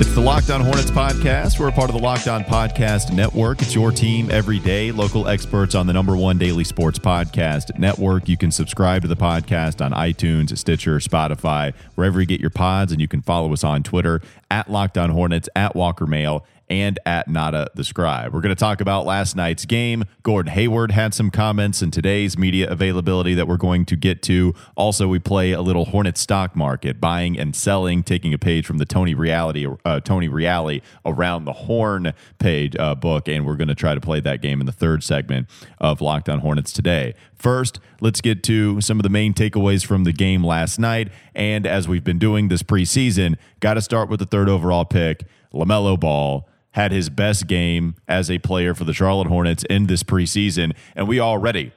It's the Locked On Hornets podcast. We're a part of the Locked On Podcast Network. It's your team every day. Local experts on the number one daily sports podcast network. You can subscribe to the podcast on iTunes, Stitcher, Spotify, wherever you get your pods, and you can follow us on Twitter at Locked On Hornets, at Walker Mail, and at Nada the Scribe. We're going to talk about last night's game. Gordon Hayward had some comments in today's media availability that we're going to get to. Also, we play a little Hornet stock market, buying and selling, taking a page from the Tony Reality, uh, Tony Reali around the Horn page uh, book, and we're going to try to play that game in the third segment of Locked On Hornets today. First, let's get to some of the main takeaways from the game last night. And as we've been doing this preseason, got to start with the third overall pick, LaMelo Ball had his best game as a player for the Charlotte Hornets in this preseason. And we already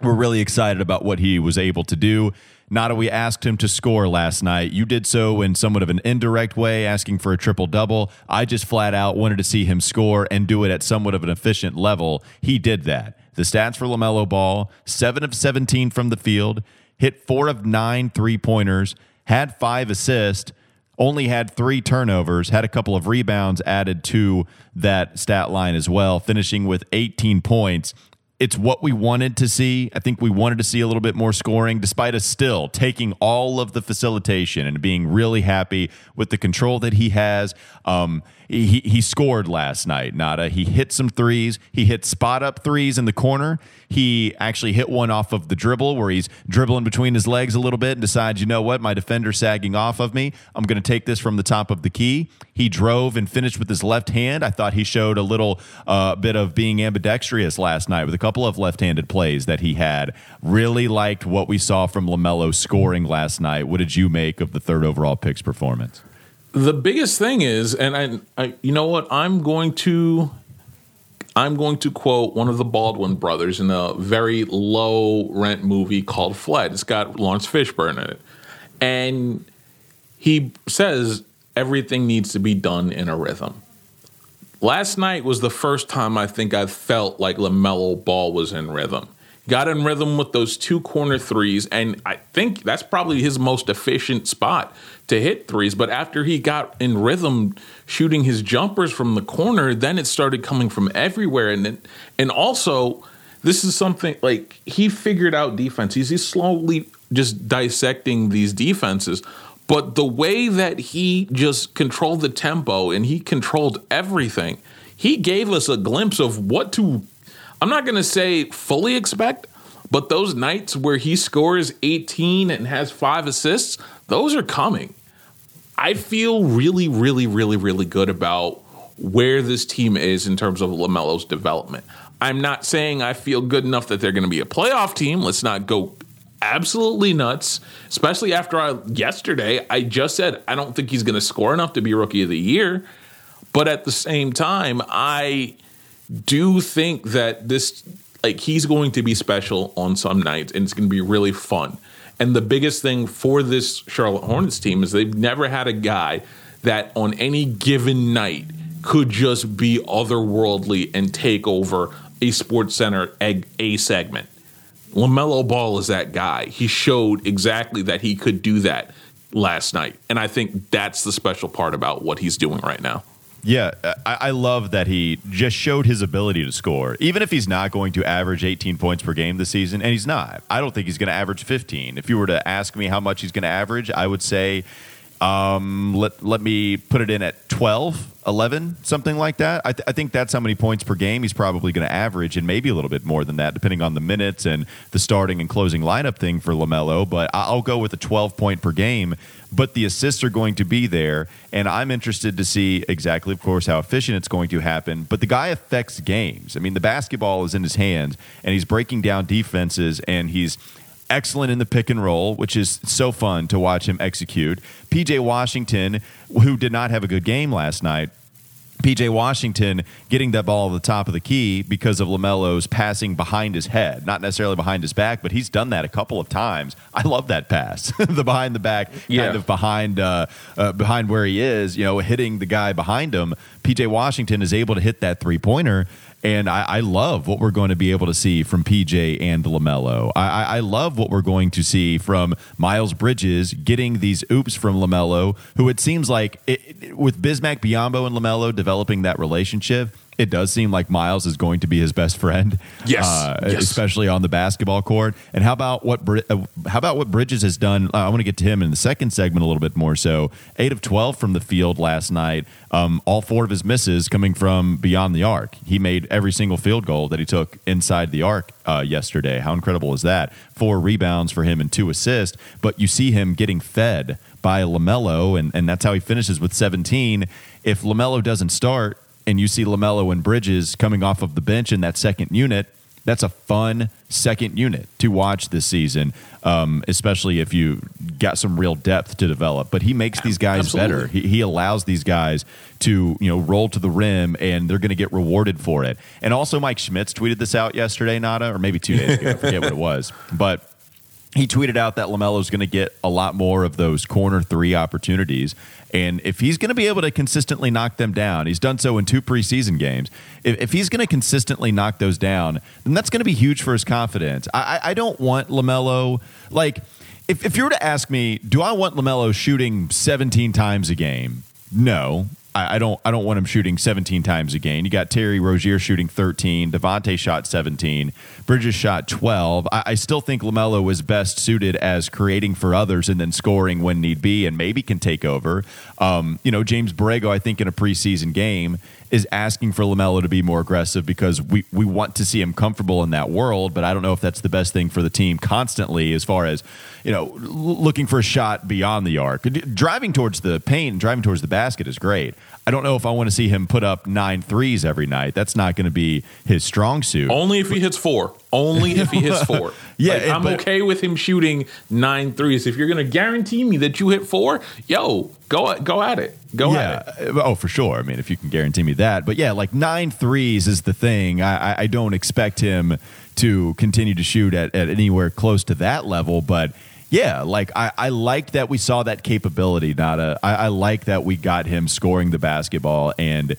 were really excited about what he was able to do. Not that we asked him to score last night. You did so in somewhat of an indirect way, asking for a triple double. I just flat out wanted to see him score and do it at somewhat of an efficient level. He did that. The stats for LaMelo Ball 7 of 17 from the field, hit 4 of 9 three pointers, had 5 assists, only had three turnovers, had a couple of rebounds added to that stat line as well, finishing with 18 points. It's what we wanted to see. I think we wanted to see a little bit more scoring, despite us still taking all of the facilitation and being really happy with the control that he has. Um, he, he scored last night, Nada. He hit some threes. He hit spot up threes in the corner. He actually hit one off of the dribble where he's dribbling between his legs a little bit and decides, you know what, my defender's sagging off of me. I'm going to take this from the top of the key. He drove and finished with his left hand. I thought he showed a little uh, bit of being ambidextrous last night with a couple of left handed plays that he had. Really liked what we saw from LaMelo scoring last night. What did you make of the third overall pick's performance? The biggest thing is, and I, I, you know what, I'm going to, I'm going to quote one of the Baldwin brothers in a very low rent movie called Fled. It's got Laurence Fishburne in it, and he says everything needs to be done in a rhythm. Last night was the first time I think I felt like LaMelo Ball was in rhythm got in rhythm with those two corner threes, and I think that's probably his most efficient spot to hit threes. But after he got in rhythm shooting his jumpers from the corner, then it started coming from everywhere. And then, and also, this is something like he figured out defense. He's, he's slowly just dissecting these defenses. But the way that he just controlled the tempo and he controlled everything, he gave us a glimpse of what to, I'm not going to say fully expect, but those nights where he scores 18 and has five assists, those are coming. I feel really, really, really, really good about where this team is in terms of LaMelo's development. I'm not saying I feel good enough that they're going to be a playoff team. Let's not go absolutely nuts, especially after I, yesterday. I just said I don't think he's going to score enough to be rookie of the year. But at the same time, I do think that this, like, he's going to be special on some nights and it's going to be really fun. And the biggest thing for this Charlotte Hornets team is they've never had a guy that on any given night could just be otherworldly and take over a Sports Center A segment. LaMelo Ball is that guy. He showed exactly that he could do that last night. And I think that's the special part about what he's doing right now. Yeah, I, I, love that he just showed his ability to score. Even if he's not going to average 18 points per game this season, and he's not, I don't think he's going to average 15. If you were to ask me how much he's going to average, I would say um, let, let me put it in at 12, 11, something like that. I, th- I think that's how many points per game he's probably going to average, and maybe a little bit more than that, depending on the minutes and the starting and closing lineup thing for LaMelo. But I'll go with a 12 point per game. But the assists are going to be there, and I'm interested to see exactly, of course, how efficient it's going to happen. But the guy affects games. I mean, the basketball is in his hands, and he's breaking down defenses, and he's excellent in the pick and roll, which is so fun to watch him execute. PJ Washington, who did not have a good game last night, PJ Washington getting that ball at the top of the key because of LaMelo's passing behind his head, not necessarily behind his back, but he's done that a couple of times. I love that pass, the behind the back, Yeah. kind of behind uh, uh, behind where he is, you know, hitting the guy behind him. PJ Washington is able to hit that three pointer. And I, I love what we're going to be able to see from PJ and LaMelo. I, I, love what we're going to see from Miles Bridges getting these oops from LaMelo, who it seems like it- with Bismack Biyombo and LaMelo developing that relationship, it does seem like Miles is going to be his best friend. Yes. Uh, Yes. especially on the basketball court. And how about what uh, how about what Bridges has done? Uh, I want to get to him in the second segment a little bit more. So eight of twelve from the field last night. Um, all four of his misses coming from beyond the arc. He made every single field goal that he took inside the arc uh, yesterday. How incredible is that? Four rebounds for him and two assists. But you see him getting fed by Lamelo, and and that's how he finishes with seventeen. If Lamelo doesn't start, and you see LaMelo and Bridges coming off of the bench in that second unit, that's a fun second unit to watch this season, um, especially if you got some real depth to develop. But he makes these guys Absolutely. better. He, he allows these guys to you know roll to the rim, and they're going to get rewarded for it. And also, Mike Schmitz tweeted this out yesterday, Nada, or maybe two days ago. I forget what it was, but he tweeted out that LaMelo's going to get a lot more of those corner three opportunities. And if he's going to be able to consistently knock them down, he's done so in two preseason games. If, if he's going to consistently knock those down, then that's going to be huge for his confidence. I, I, I don't want LaMelo, like, if, if you were to ask me, do I want LaMelo shooting 17 times a game? No. I, I don't. I don't want him shooting 17 times a game. You got Terry Rozier shooting 13. Devonte shot 17. Bridges shot 12. I, I still think Lamelo was best suited as creating for others and then scoring when need be, and maybe can take over. Um, you know, James Borrego, I think in a preseason game is asking for Lamelo to be more aggressive because we we want to see him comfortable in that world. But I don't know if that's the best thing for the team constantly, as far as you know, looking for a shot beyond the arc. Driving towards the paint, and driving towards the basket is great. I don't know if I want to see him put up nine threes every night. That's not going to be his strong suit. Only if he hits four. Only if he hits four. Yeah, Like, it- I'm but- okay with him shooting nine threes. If you're going to guarantee me that you hit four, yo, go go at it. Go at it. Oh, for sure. I mean, if you can guarantee me that. But yeah, like nine threes is the thing. I, I, I don't expect him to continue to shoot at, at anywhere close to that level. But yeah, like I, I liked that we saw that capability. Not a, I, I like that we got him scoring the basketball and.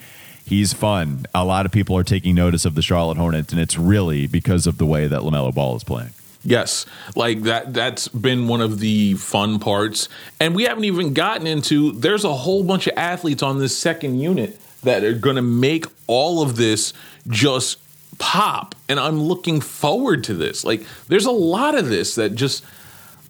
He's fun. A lot of people are taking notice of the Charlotte Hornets, and it's really because of the way that LaMelo Ball is playing. Yes, like that. That's been one of the fun parts, and we haven't even gotten into. There's a whole bunch of athletes on this second unit that are going to make all of this just pop, and I'm looking forward to this. Like, there's a lot of this that just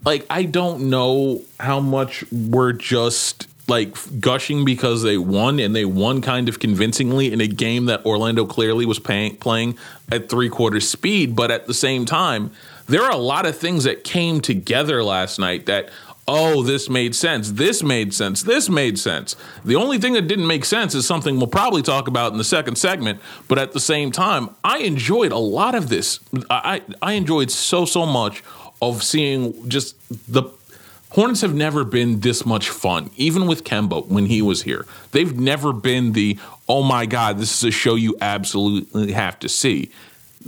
like I don't know how much we're just like gushing because they won and they won kind of convincingly in a game that Orlando clearly was playing at three quarters speed. But at the same time, there are a lot of things that came together last night that, oh, this made sense. This made sense. This made sense. The only thing that didn't make sense is something we'll probably talk about in the second segment. But at the same time, I enjoyed a lot of this. I, I enjoyed so, so much of seeing just the Hornets have never been this much fun, even with Kemba when he was here. They've never been the, oh my God, this is a show you absolutely have to see.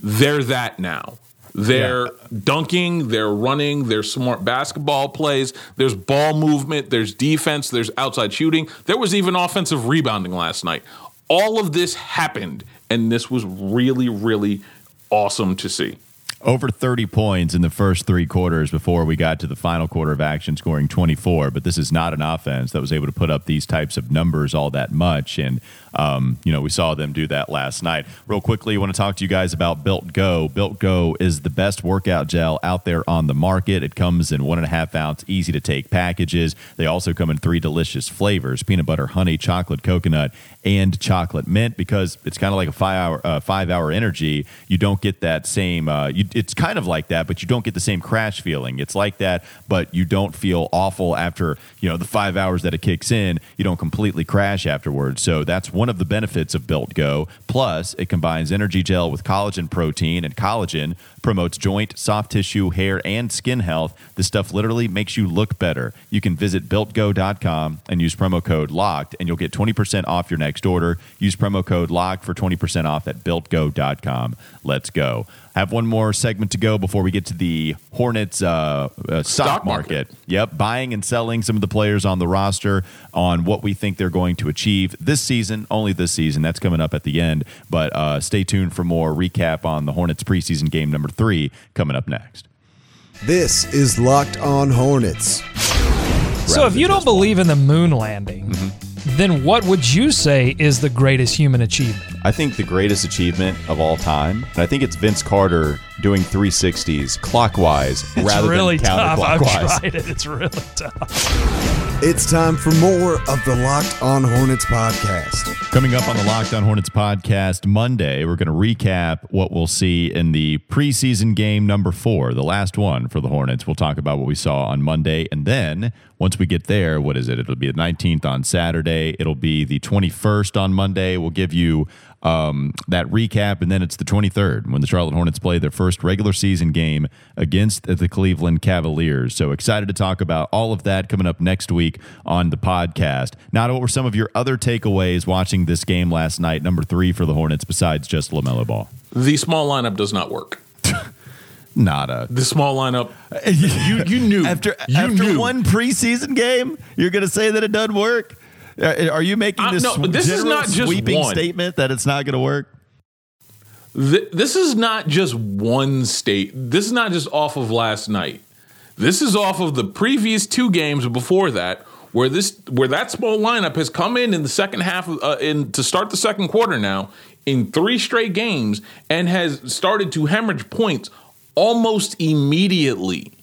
They're that now. They're dunking, they're running, there's smart basketball plays, there's ball movement, there's defense, there's outside shooting. There was even offensive rebounding last night. All of this happened, and this was really, really awesome to see. Over 30 points in the first three quarters before we got to the final quarter of action, scoring 24. But this is not an offense that was able to put up these types of numbers all that much. And, um, you know, we saw them do that last night. Real quickly, I want to talk to you guys about Built Go. Built Go is the best workout gel out there on the market. It comes in one and a half ounce, easy to take packages. They also come in three delicious flavors peanut butter, honey, chocolate, coconut, and chocolate mint because it's kind of like a five hour, uh, five hour energy. You don't get that same, uh, you, it's kind of like that, but you don't get the same crash feeling. It's like that, but you don't feel awful after you know the five hours that it kicks in. You don't completely crash afterwards. So that's one of the benefits of Built Go. Plus, it combines energy gel with collagen protein, and collagen promotes joint, soft tissue, hair, and skin health. This stuff literally makes you look better. You can visit builtgo.com and use promo code LOCKED, and you'll get 20% off your next order. Use promo code LOCKED for 20% off at builtgo.com. Let's go. Have one more segment to go before we get to the Hornets uh, uh, stock, Stock market. market. Yep, buying and selling some of the players on the roster on what we think they're going to achieve this season, only this season. That's coming up at the end. But uh, stay tuned for more recap on the Hornets preseason game number three coming up next. This is Locked On Hornets. So if you don't believe in the moon landing, Mm-hmm. Then what would you say is the greatest human achievement? I think the greatest achievement of all time, and I think it's Vince Carter doing 360s clockwise It's rather really than tough. I've counterclockwise. tried it. It's really tough. It's time for more of the Locked On Hornets podcast. Coming up on the Locked On Hornets podcast Monday, we're going to recap what we'll see in the preseason game number four, the last one for the Hornets. We'll talk about what we saw on Monday. And then once we get there, what is it? It'll be the 19th on Saturday. It'll be the 21st on Monday. We'll give you um, that recap. And then it's the 23rd when the Charlotte Hornets play their first regular season game against the Cleveland Cavaliers. So excited to talk about all of that coming up next week on the podcast. Now, what were some of your other takeaways watching this game last night, number three for the Hornets, besides just LaMelo Ball? The small lineup does not work. Nada. The small lineup. You you knew After, you after knew. one preseason game, you're going to say that it doesn't work? Uh, Are you making Uh, this, no, this is not just sweeping one. statement that it's not going to work? Th- this is not just one state. This is not just off of last night. This is off of the previous two games before that, where this where that small lineup has come in in the second half of, uh, in to start the second quarter now in three straight games and has started to hemorrhage points almost immediately.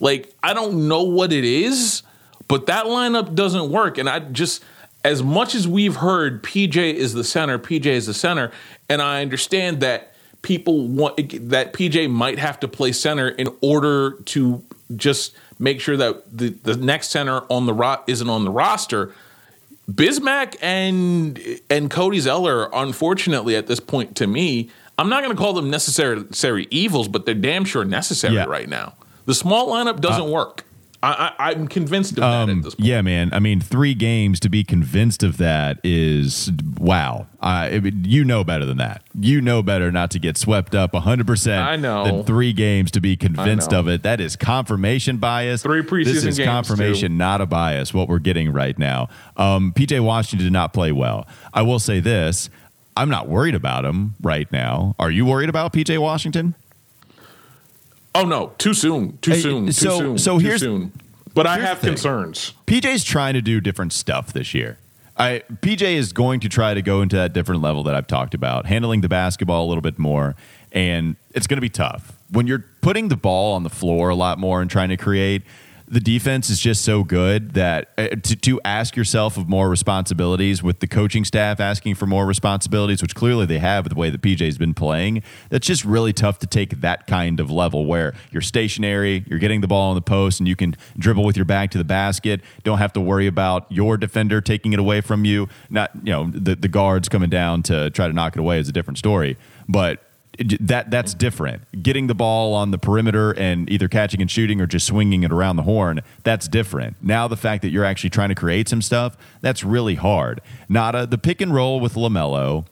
Like I don't know what it is, but that lineup doesn't work. And I just as much as we've heard PJ is the center, PJ is the center, and I understand that people want that PJ might have to play center in order to just make sure that the, the next center on the ro- isn't on the roster. Bismack and and Cody Zeller, unfortunately, at this point, to me, I'm not going to call them necessary, necessary evils, but they're damn sure necessary Yeah. right now. The small lineup doesn't uh, work. I, I, I'm convinced of that at this point. Yeah, man. I mean, three games to be convinced of that is wow. Uh, I you know better than that. You know better not to get swept up 100% I know. than three games to be convinced of it. That is confirmation bias. Three preseason This is games, confirmation, too. not a bias, what we're getting right now. Um, PJ Washington did not play well. I will say this I'm not worried about him right now. Are you worried about PJ Washington? Oh no, too soon, too soon, too so- soon, so too here's- soon. But I have concerns. PJ's trying to do different stuff this year. I PJ is going to try to go into that different level that I've talked about, handling the basketball a little bit more, and it's going to be tough when you're putting the ball on the floor a lot more and trying to create. The defense is just so good that uh, to, to ask yourself of more responsibilities with the coaching staff asking for more responsibilities, which clearly they have with the way that PJ's been playing, that's just really tough to take that kind of level where you're stationary, you're getting the ball on the post, and you can dribble with your back to the basket. Don't have to worry about your defender taking it away from you. Not you know the the guards coming down to try to knock it away is a different story, but. That that's different. Getting the ball on the perimeter and either catching and shooting or just swinging it around the horn, that's different. Now the fact that you're actually trying to create some stuff, that's really hard. Nada the pick and roll with Lamelo.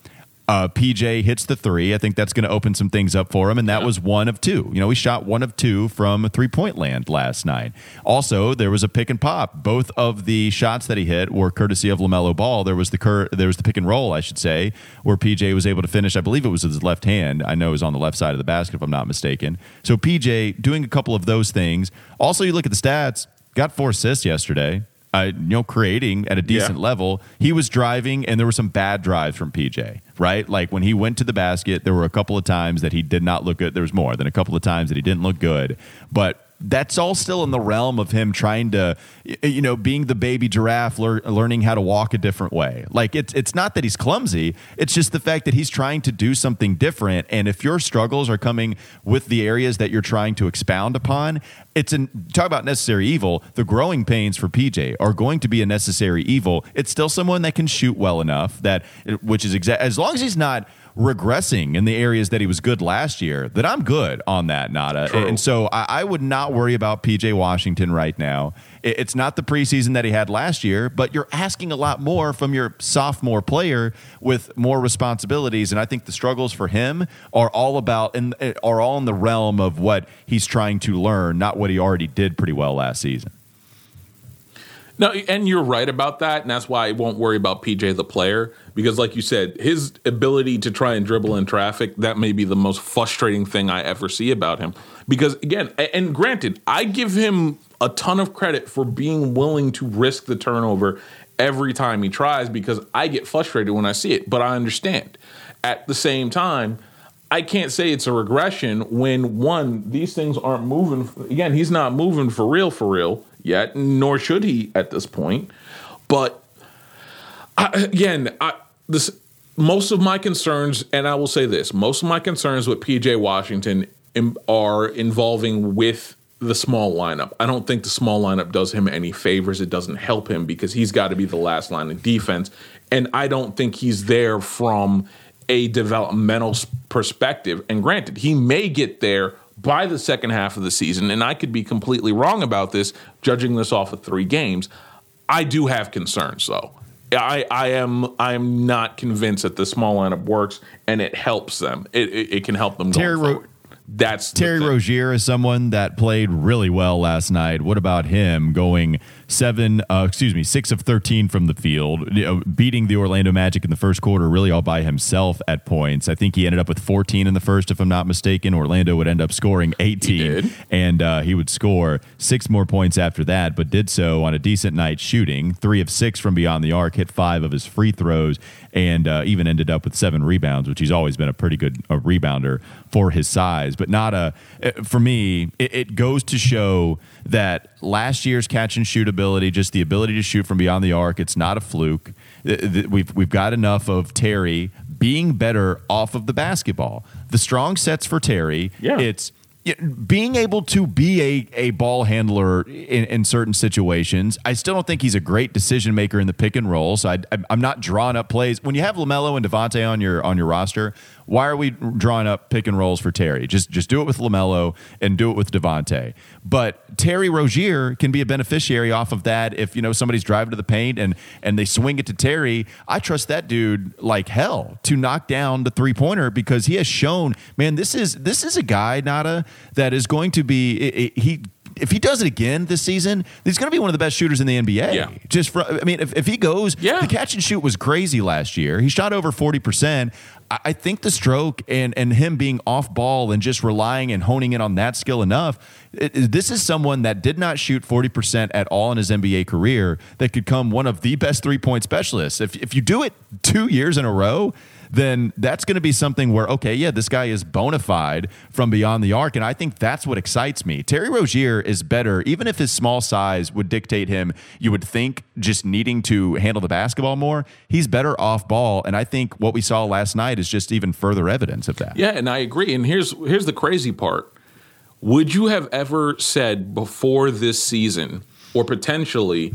Uh, PJ hits the three. I think that's going to open some things up for him, and that was one of two. You know, he shot one of two from three point land last night. Also, there was a pick and pop. Both of the shots that he hit were courtesy of Lamelo Ball. There was the cur- there was the pick and roll, I should say, where PJ was able to finish. I believe it was with his left hand. I know it was on the left side of the basket, if I'm not mistaken. So PJ doing a couple of those things. Also, you look at the stats. Got four assists yesterday. Uh, you know, creating at a decent Yeah. level. He was driving, and there were some bad drives from PJ, right? Like when he went to the basket, there were a couple of times that he did not look good. There was more than a couple of times that he didn't look good. But that's all still in the realm of him trying to, you know, being the baby giraffe, lear- learning how to walk a different way. Like it's it's not that he's clumsy; it's just the fact that he's trying to do something different. And if your struggles are coming with the areas that you're trying to expound upon, it's an talk about necessary evil. The growing pains for PJ are going to be a necessary evil. It's still someone that can shoot well enough that, which is exact as long as he's not regressing in the areas that he was good last year, that I'm good on that, Nada. True. And so I, I would not worry about PJ Washington right now. It- It's not the preseason that he had last year, but you're asking a lot more from your sophomore player with more responsibilities. And I think the struggles for him are all about and are all in the realm of what he's trying to learn, not what he already did pretty well last season. No, and you're right about that, and that's why I won't worry about PJ the player because, like you said, his ability to try and dribble in traffic that may be the most frustrating thing I ever see about him. Because again, and granted, I give him a ton of credit for being willing to risk the turnover every time he tries because I get frustrated when I see it, but I understand. At the same time, I can't say it's a regression when one, these things aren't moving. Again, he's not moving for real, for real yet, nor should he at this point. But I, again, I, this most of my concerns, and I will say this: most of my concerns with PJ Washington im- are involving with the small lineup. I don't think the small lineup does him any favors. It doesn't help him because he's got to be the last line of defense, and I don't think he's there from a developmental perspective. And granted, he may get there by the second half of the season, and I could be completely wrong about this, judging this off of three games. I do have concerns though. I, I am I am not convinced that the small lineup works and it helps them. It it, it can help them. Terry going Ro-. That's Terry. Rozier is someone that played really well last night. What about him going seven, uh, excuse me, six of 13 from the field, you know, beating the Orlando Magic in the first quarter really all by himself at points? I think he ended up with 14 in the first, if I'm not mistaken. Orlando would end up scoring 18, did. and uh, he would score six more points after that, but did so on a decent night shooting. Three of six from beyond the arc, hit five of his free throws, and uh, even ended up with seven rebounds, which he's always been a pretty good uh, rebounder for his size. But not a, uh, for me, it, it goes to show that last year's catch and shoot ability, just the ability to shoot from beyond the arc, it's not a fluke. We've, we've got enough of Terry being better off of the basketball. The strong sets for Terry, Yeah. it's being able to be a, a ball handler in, in certain situations. I still don't think he's a great decision maker in the pick and roll. So I, I'm- I'm not drawing up plays. When you have Lamelo and Devontae on your on your roster, why are we drawing up pick and rolls for Terry? Just just do it with Lamelo and do it with Devonte. But Terry Rozier can be a beneficiary off of that. If you know somebody's driving to the paint and and they swing it to Terry, I trust that dude like hell to knock down the three pointer because he has shown, man, this is this is a guy, Nada, that is going to be i- i- he. If he does it again this season, he's going to be one of the best shooters in the NBA. Yeah. Just from, I mean, if, if he goes, Yeah. the catch and shoot was crazy last year. He shot over 40%. I, I think the stroke and, and him being off ball and just relying and honing in on that skill enough, it- it- this is someone that did not shoot 40% at all in his NBA career that could come one of the best three point specialists. If, if you do it two years in a row, then that's going to be something where, okay, yeah, this guy is bona fide from beyond the arc. And I think that's what excites me. Terry Rozier is better, even if his small size would dictate him, you would think just needing to handle the basketball more. He's better off ball. And I think what we saw last night is just even further evidence of that. Yeah, and I agree. And here's here's the crazy part. Would you have ever said before this season, or potentially,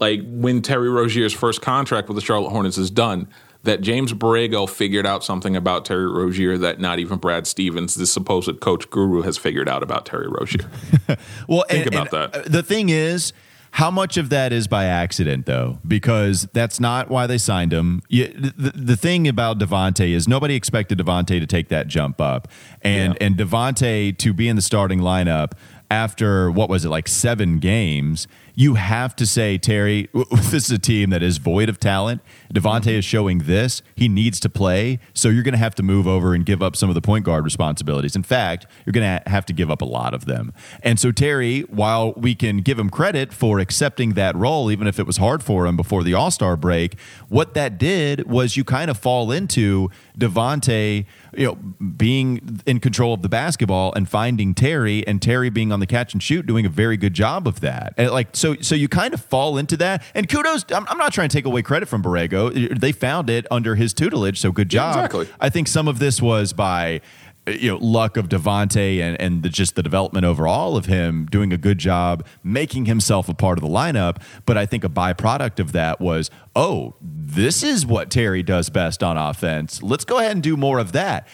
like when Terry Rozier's first contract with the Charlotte Hornets is done, that James Borrego figured out something about Terry Rozier that not even Brad Stevens, the supposed coach guru, has figured out about Terry Rozier? Well, Think and- about and, that. uh, The thing is, how much of that is by accident, though? Because that's not why they signed him. You, the, the thing about Devonte is nobody expected Devonte to take that jump up, and Yeah. and Devonte to be in the starting lineup after what was it like seven games you have to say, Terry, this is a team that is void of talent. Devonte mm-hmm. is showing this. He needs to play. So you're going to have to move over and give up some of the point guard responsibilities. In fact, you're going to have to give up a lot of them. And so, Terry, while we can give him credit for accepting that role, even if it was hard for him before the All Star break, what that did was you kind of fall into Devonte you know, being in control of the basketball and finding Terry and Terry being on the catch and shoot, doing a very good job of that. And like, so, so you kind of fall into that. And kudos, I'm, I'm not trying to take away credit from Borrego. They found it under his tutelage, so good job. Yeah, exactly. I think some of this was by you know luck of Devonte and and the, just the development overall of him doing a good job making himself a part of the lineup. But I think a byproduct of that was oh this is what Terry does best on offense. Let's go ahead and do more of that.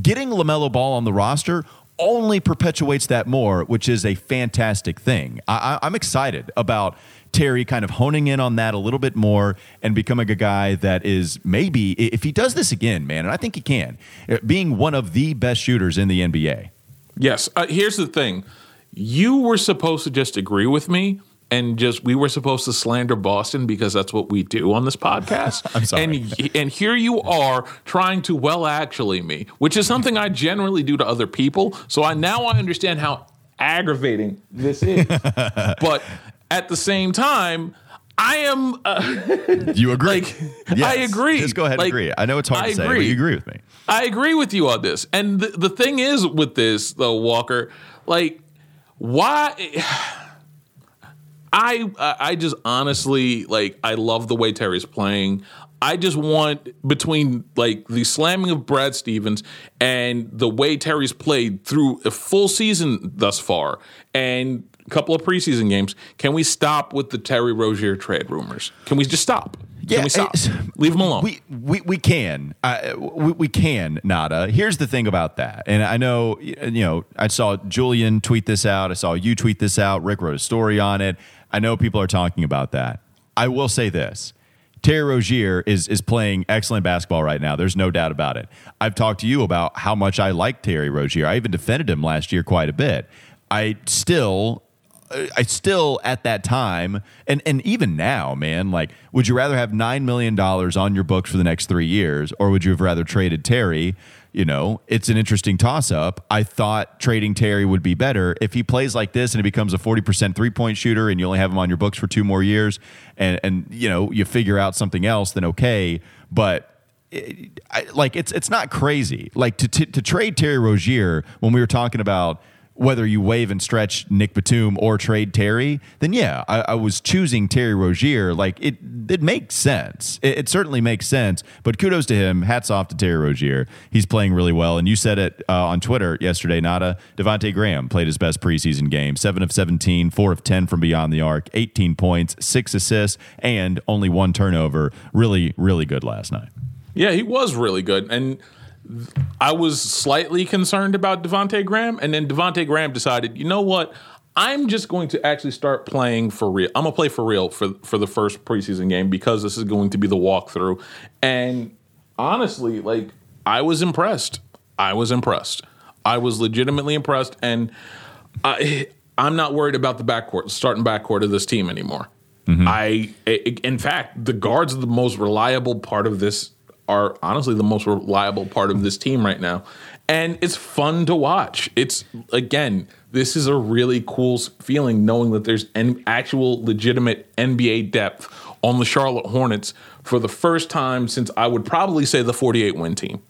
Getting Lamelo Ball on the roster only perpetuates that more, which is a fantastic thing. I, I'm excited about Terry kind of honing in on that a little bit more and becoming a guy that is maybe, if he does this again, man, and I think he can, uh, being one of the best shooters in the NBA. Yes. Uh, here's the thing you were supposed to just agree with me and just we were supposed to slander Boston because that's what we do on this podcast. I'm sorry. And and here you are trying to well actually me, which is something I generally do to other people. So I now I understand how aggravating this is. but at the same time, I am. Uh, you agree? Like, yes. I agree. Just go ahead like, and agree. I know it's hard I to say, agree. but you agree with me. I agree with you on this. And the, the thing is with this, though, Walker, like, why? I I just honestly like I love the way Terry's playing. I just want between like the slamming of Brad Stevens and the way Terry's played through a full season thus far and a couple of preseason games. Can we stop with the Terry Rozier trade rumors? Can we just stop? Yeah, can we stop? Leave them alone. We we, we can uh, we, we can Nada. Here's the thing about that, and I know you know I saw Julian tweet this out. I saw you tweet this out. Rick wrote a story on it. I know people are talking about that. I will say this. Terry Rozier is is playing excellent basketball right now. There's no doubt about it. I've talked to you about how much I like Terry Rozier. I even defended him last year quite a bit. I still Uh, I still at that time and and even now, man, like would you rather have 9 million dollars on your books for the next 3 years or would you have rather traded Terry? You know, it's an interesting toss up. I thought trading Terry would be better if he plays like this and he becomes a 40% three-point shooter and you only have him on your books for two more years and and you know, you figure out something else then okay, but it, I, like it's it's not crazy. Like to, to to trade Terry Rozier when we were talking about whether you wave and stretch Nic Batum or trade Terry, then yeah, I, I was choosing Terry Rozier. Like it, it makes sense. It, it certainly makes sense. But kudos to him. Hats off to Terry Rozier. He's playing really well. And you said it uh, on Twitter yesterday. Nada Devonte Graham played his best preseason game. Seven of 17, four of 10 from beyond the arc, 18 points, six assists, and only one turnover. Really, really good last night. Yeah, he was really good. And I was slightly concerned about Devonte Graham, and then Devonte Graham decided, you know what? I'm just going to actually start playing for real. I'm gonna play for real for for the first preseason game because this is going to be the walkthrough. And honestly, like I was impressed. I was impressed. I was legitimately impressed, and I I'm not worried about the backcourt, starting backcourt of this team anymore. Mm-hmm. I, I- in fact, the guards are the most reliable part of this. Are honestly the most reliable part of this team right now, and it's fun to watch. It's again, this is a really cool feeling knowing that there's an actual legitimate NBA depth on the Charlotte Hornets for the first time since I would probably say the 48 win team.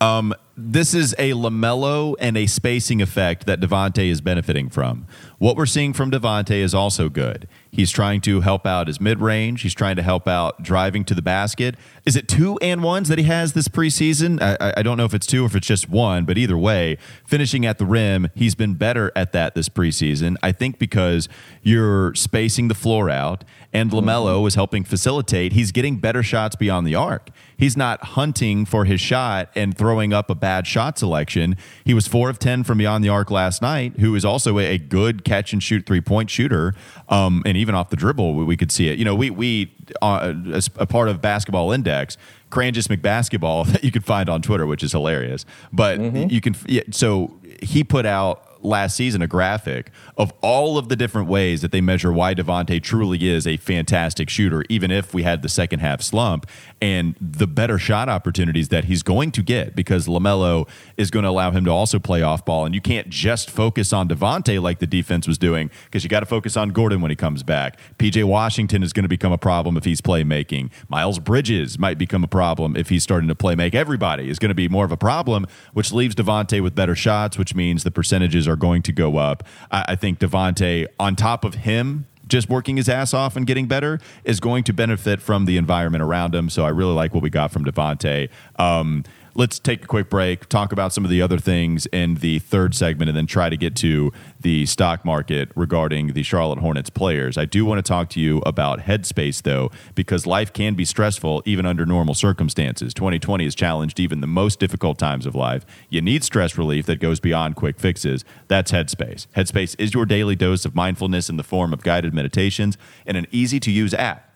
Um, this is a LaMelo and a spacing effect that Devonte is benefiting from. What we're seeing from Devonte is also good. He's trying to help out his mid range. He's trying to help out driving to the basket. Is it two and ones that he has this preseason? I, I- don't know if it's two or if it's just one, but either way, finishing at the rim, he's been better at that this preseason. I think because you're spacing the floor out and LaMelo is helping facilitate, he's getting better shots beyond the arc. He's not hunting for his shot and throwing up a bad shot selection. He was four of 10 from beyond the arc last night, who is also a, good catch and shoot three point shooter. Um, and even off the dribble, we, we could see it. You know, we, we uh, as a part of Basketball Index, Cranjus McBasketball that you can find on Twitter, which is hilarious. But you can, yeah, so he put out last season a graphic of all of the different ways that they measure why Devonte truly is a fantastic shooter, even if we had the second half slump and the better shot opportunities that he's going to get because LaMelo is going to allow him to also play off ball. And you can't just focus on Devonte like the defense was doing because you got to focus on Gordon when he comes back. PJ Washington is going to become a problem if he's playmaking. Miles Bridges might become a problem if he's starting to play make. Everybody is going to be more of a problem, which leaves Devonte with better shots, which means the percentages are going to go up. I, I think Devonte, on top of him, just working his ass off and getting better is going to benefit from the environment around him. So I really like what we got from Devonte. Um, let's take a quick break, talk about some of the other things in the third segment, and then try to get to the stock market regarding the Charlotte Hornets players. I do want to talk to you about headspace, though, because life can be stressful even under normal circumstances. 2020 has challenged even the most difficult times of life. You need stress relief that goes beyond quick fixes. That's Headspace. Headspace is your daily dose of mindfulness in the form of guided meditations and an easy to use app.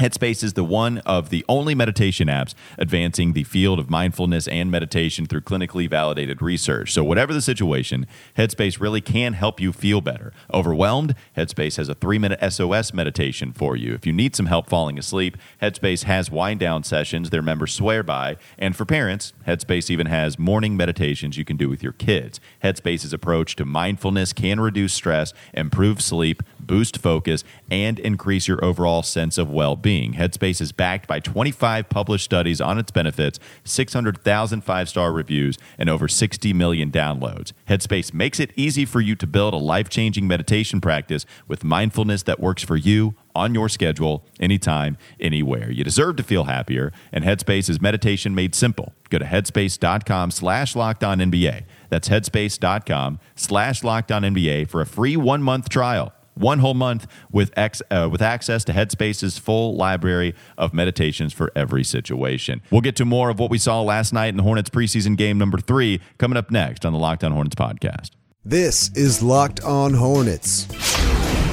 Headspace is the one of the only meditation apps advancing the field of mindfulness and meditation through clinically validated research. So, whatever the situation, Headspace really can help you feel better. Overwhelmed? Headspace has a three minute SOS meditation for you. If you need some help falling asleep, Headspace has wind down sessions their members swear by. And for parents, Headspace even has morning meditations you can do with your kids. Headspace's approach to mindfulness can reduce stress, improve sleep, boost focus, and increase your overall sense of well being. Headspace is backed by 25 published studies on its benefits, 600,000 five star reviews, and over 60 million downloads. Headspace makes it easy for you to build a life changing meditation practice with mindfulness that works for you on your schedule, anytime, anywhere. You deserve to feel happier, and Headspace is meditation made simple. Go to headspace.com slash NBA. That's headspace.com slash NBA for a free one month trial one whole month with ex, uh, with access to Headspace's full library of meditations for every situation. We'll get to more of what we saw last night in the Hornets preseason game number three coming up next on the Locked On Hornets podcast. This is Locked On Hornets.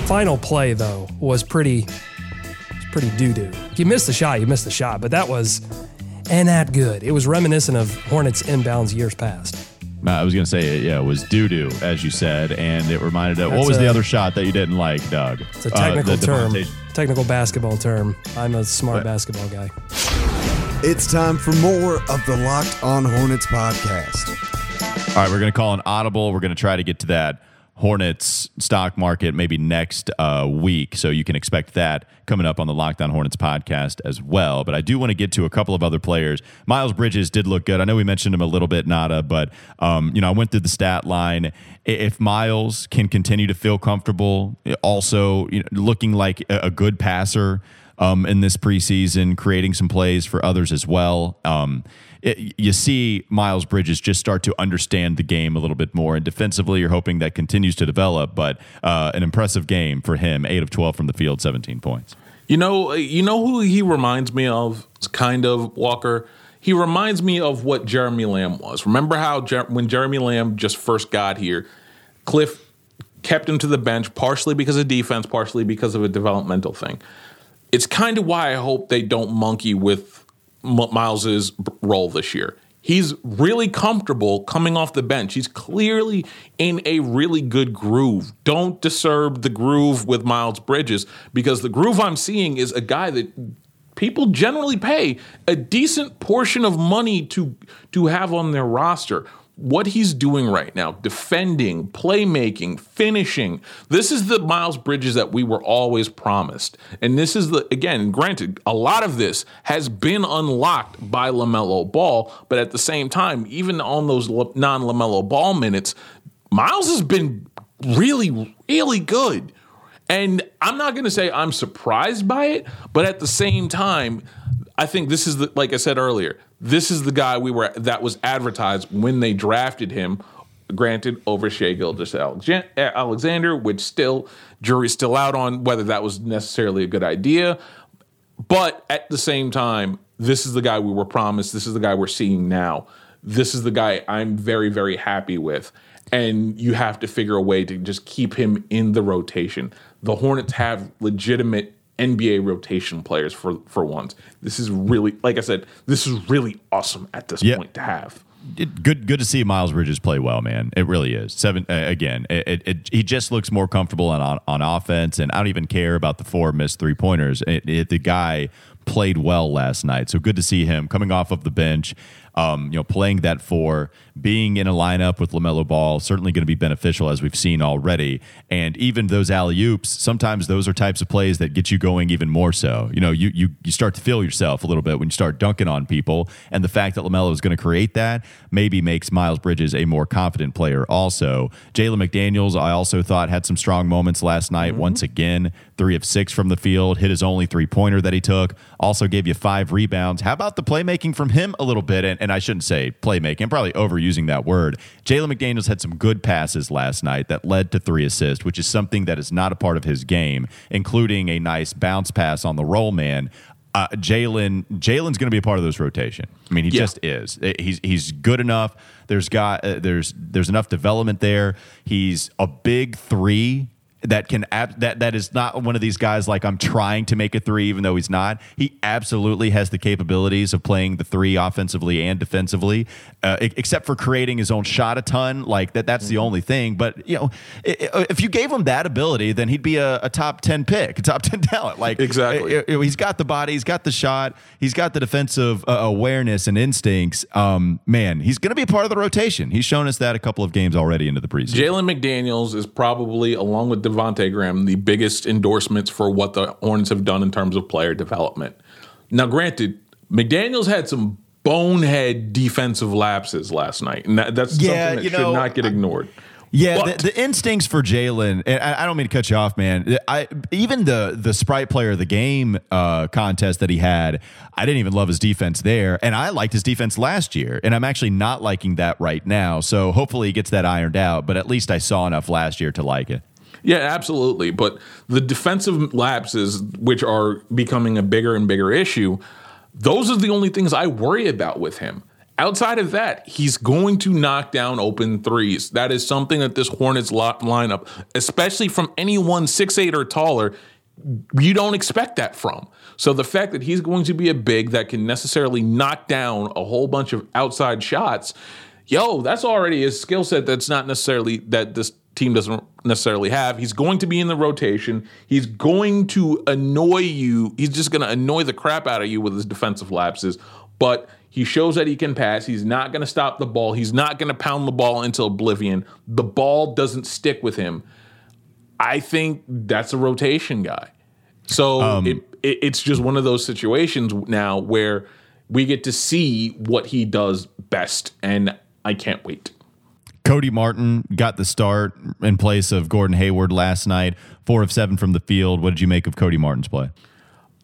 Final play though was pretty, was pretty doo doo. You missed the shot, you missed the shot, but that was and that good. It was reminiscent of Hornets inbounds years past. I was going to say, yeah, it was doo doo, as you said, and it reminded of what was a- the other shot that you didn't like, Doug? It's a Uh, technical the term, Devonte- technical basketball term. I'm a smart What? basketball guy. It's time for more of the Locked On Hornets podcast. All right, we're going to call an audible. We're going to try to get to that Hornets stock market maybe next uh, week. So you can expect that coming up on the Locked On Hornets podcast as well. But I do want to get to a couple of other players. Miles Bridges did look good. I know we mentioned him a little bit, Nada, but um, you know I went through the stat line. If Miles can continue to feel comfortable, also you know, looking like a, good passer um, in this preseason, creating some plays for others as well. Um, it, you see Miles Bridges just start to understand the game a little bit more, and defensively, you're hoping that continues to develop. But uh, an impressive game for him: eight of twelve from the field, 17 points. You know, you know who he reminds me of? Kind of Walker. He reminds me of what Jeremy Lamb was. Remember how Jer- when Jeremy Lamb just first got here, Cliff kept him to the bench partially because of defense, partially because of a developmental thing. It's kind of why I hope they don't monkey with Miles's role this year. He's really comfortable coming off the bench. He's clearly in a really good groove. Don't disturb the groove with Miles Bridges because the groove I'm seeing is a guy that people generally pay a decent portion of money to to have on their roster. What he's doing right now, defending, playmaking, finishing. This is the Miles Bridges that we were always promised. And this is the again, granted, a lot of this has been unlocked by LaMelo Ball, but at the same time, even on those non-LaMelo Ball minutes, Miles has been really really good. And I'm not going to say I'm surprised by it, but at the same time, I think this is the like I said earlier, this is the guy we were that was advertised when they drafted him. Granted, over Shea Gildas Alexander, which still jury's still out on whether that was necessarily a good idea. But at the same time, this is the guy we were promised. This is the guy we're seeing now. This is the guy I'm very, very happy with. And you have to figure a way to just keep him in the rotation. The Hornets have legitimate NBA rotation players for for once. This is really, like I said, this is really awesome at this Yeah. point to have. it, good good to see Miles Bridges play well, man. It really is. Seven uh, again. It, it, it, he just looks more comfortable on, on on offense, and I don't even care about the four missed three pointers. the guy played well last night, so good to see him coming off of the bench um, you know, playing that four, being in a lineup with LaMelo Ball, certainly going to be beneficial as we've seen already. And even those alley oops, sometimes those are types of plays that get you going even more so. You know, you you you start to feel yourself a little bit when you start dunking on people, and the fact that LaMelo is going to create that maybe makes Miles Bridges a more confident player. Also, Jalen McDaniels, I also thought had some strong moments last night. Mm-hmm. Once again, three of six from the field, hit his only three pointer that he took. Also gave you five rebounds. How about the playmaking from him a little bit? And, and I shouldn't say playmaking, I'm probably overusing that word. Jalen McDaniels had some good passes last night that led to three assists, which is something that is not a part of his game, including a nice bounce pass on the roll man. Uh, Jalen Jalen's going to be a part of this rotation. I mean, he yeah. just is. He's he's good enough. There's got uh, there's there's enough development there. He's a big three that can ab- that that is not one of these guys like I'm trying to make a three even though he's not. He absolutely has the capabilities of playing the three offensively and defensively, uh, except for creating his own shot a ton. Like that that's the mm-hmm. only thing. But you know, if you gave him that ability, then he'd be a, a top ten pick, a top ten talent. Like exactly, he's got the body, he's got the shot, he's got the defensive uh, awareness and instincts. Um, man, he's going to be a part of the rotation. He's shown us that a couple of games already into the preseason. Jalen McDaniels is probably along with Devonte Graham the biggest endorsements for what the Hornets have done in terms of player development. Now, granted, McDaniels had some bonehead defensive lapses last night, and that, that's yeah, something that should know, not get ignored. Yeah, the, the, instincts for Jalen, and I, I, don't mean to cut you off, man. I even the the Sprite Player of the Game uh, contest that he had, I didn't even love his defense there, and I liked his defense last year, and I'm actually not liking that right now. So hopefully he gets that ironed out. But at least I saw enough last year to like it. Yeah, absolutely. But the defensive lapses, which are becoming a bigger and bigger issue, those are the only things I worry about with him. Outside of that, he's going to knock down open threes. That is something that this Hornets lineup, especially from anyone six eight or taller, you don't expect that from. So the fact that he's going to be a big that can necessarily knock down a whole bunch of outside shots, yo, that's already a skill set that's not necessarily that this team doesn't necessarily have. He's going to be in the rotation. He's going to annoy you. He's just going to annoy the crap out of you with his defensive lapses. But he shows that he can pass. He's not going to stop the ball. He's not going to pound the ball into oblivion. The ball doesn't stick with him. I think that's a rotation guy. So um, it, it, it's just one of those situations now where we get to see what he does best, and I can't wait. Cody Martin got the start in place of Gordon Hayward last night, four of seven from the field. What did you make of Cody Martin's play?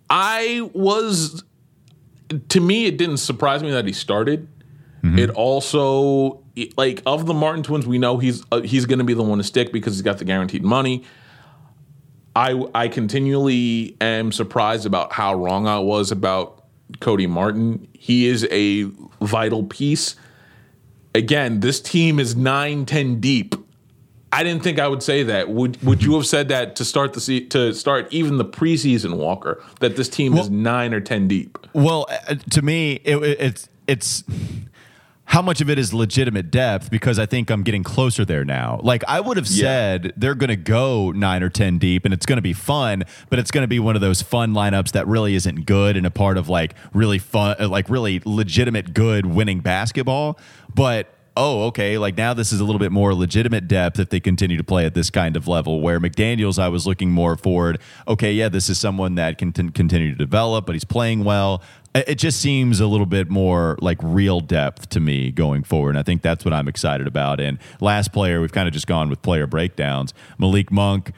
I was, to me, it didn't surprise me that he started. Mm-hmm. It also, like, of the Martin twins, we know he's uh, he's going to be the one to stick because he's got the guaranteed money. I I continually am surprised about how wrong I was about Cody Martin. He is a vital piece again, this team is 9 10 deep. I didn't think I would say that. Would would you have said that to start the se- to start even the preseason Walker that this team well, is 9 or 10 deep? Well, uh, to me it, it's it's how much of it is legitimate depth because I think I'm getting closer there now. Like I would have said yeah. they're going to go 9 or 10 deep and it's going to be fun, but it's going to be one of those fun lineups that really isn't good and a part of like really fun uh, like really legitimate good winning basketball. But oh, okay, like now this is a little bit more legitimate depth if they continue to play at this kind of level. Where McDaniels, I was looking more forward. Okay, yeah, this is someone that can t- continue to develop, but he's playing well. It just seems a little bit more like real depth to me going forward. And I think that's what I'm excited about. And last player, we've kind of just gone with player breakdowns. Malik Monk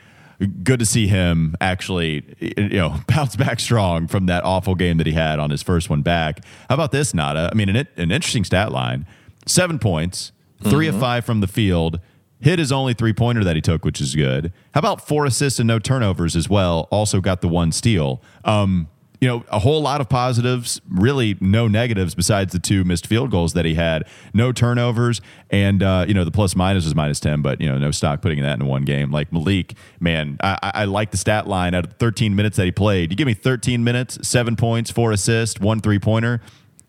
good to see him actually you know bounce back strong from that awful game that he had on his first one back. How about this, Nada? I mean, an, an interesting stat line seven points, 3 mm-hmm. of five from the field. Hit his only three pointer that he took, which is good. How about four assists and no turnovers as well? Also got the one steal. Um, you know, a whole lot of positives, really no negatives besides the two missed field goals that he had. No turnovers, and uh, you know the plus minus was minus ten, but you know no stock putting that in one game. Like Malik, man, I, I like the stat line out of 13 minutes that he played. You give me 13 minutes, seven points, four assists, one three pointer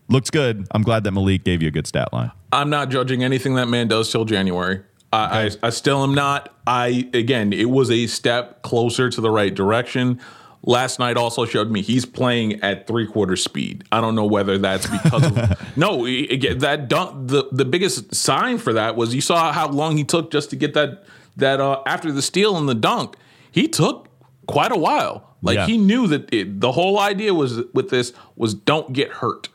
looks good. I'm glad that Malik gave you a good stat line. I'm not judging anything that man does till January. I, I, I still am not. I again, it was a step closer to the right direction. Last night also showed me he's playing at three quarter speed. I don't know whether that's because of no. That dunk, the the biggest sign for that was you saw how long he took just to get that that uh, after the steal and the dunk. He took quite a while. Like Yeah. he knew that it, the whole idea was with this was don't get hurt,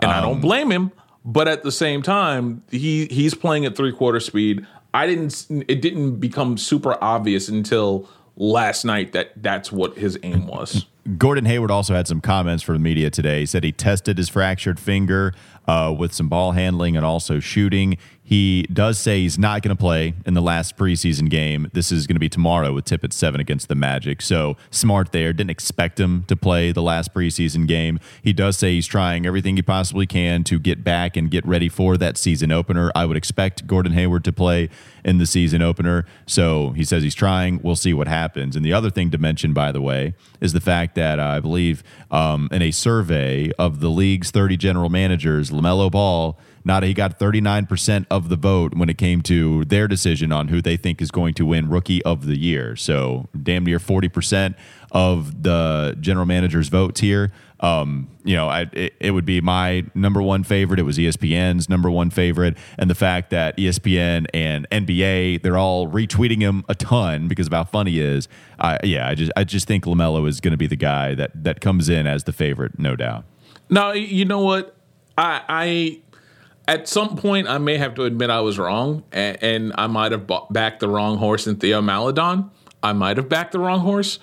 and I Um, don't blame him. But at the same time, he he's playing at three quarter speed. I didn't. It didn't become super obvious until last night that that's what his aim was. Gordon Hayward also had some comments for the media today. He said he tested his fractured finger uh, with some ball handling and also shooting. He does say he's not going to play in the last preseason game. This is going to be tomorrow with tip at seven against the Magic. So smart there. Didn't expect him to play the last preseason game. He does say he's trying everything he possibly can to get back and get ready for that season opener. I would expect Gordon Hayward to play in the season opener. So he says he's trying. We'll see what happens. And the other thing to mention, by the way, is the fact that uh, I believe um, in a survey of the league's 30 general managers, LaMelo Ball, not he got 39% of the vote when it came to their decision on who they think is going to win rookie of the year. So damn near 40% of the general managers' votes here. Um, you know, I, it, it would be my number one favorite. It was ESPN's number one favorite, and the fact that ESPN and NBA they're all retweeting him a ton because of how funny he is. I, yeah, I just I just think Lamelo is going to be the guy that that comes in as the favorite, no doubt. Now you know what I I at some point I may have to admit I was wrong, and, and I might have bought, backed the wrong horse in Theo Maledon. I might have backed the wrong horse.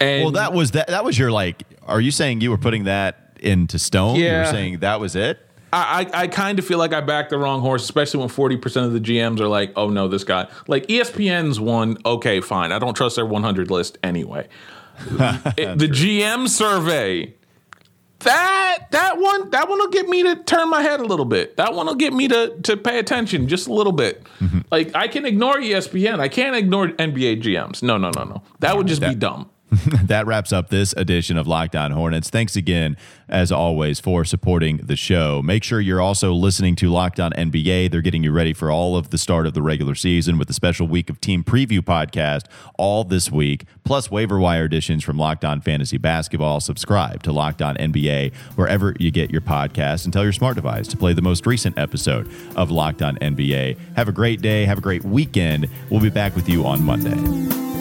And Well, that was that. That was your like. Are you saying you were putting that into stone? You were saying that was it. I, I, I kind of feel like I backed the wrong horse, especially when 40% of the GMs are like, oh no, this guy. Like ESPN's one, okay, fine. I don't trust their 100 list anyway. It- the GM survey, that that one that one will get me to turn my head a little bit. That one will get me to to pay attention just a little bit. Mm-hmm. Like I can ignore ESPN. I can't ignore NBA GMs. No, no, no, no. That would just be dumb. that wraps up this edition of Locked On Hornets. Thanks again, as always, for supporting the show. Make sure you're also listening to Locked On NBA. They're getting you ready for all of the start of the regular season with a special week of team preview podcast all this week, plus waiver wire editions from Locked On Fantasy Basketball. Subscribe to Locked On NBA wherever you get your podcast and tell your smart device to play the most recent episode of Locked On NBA. Have a great day. Have a great weekend. We'll be back with you on Monday.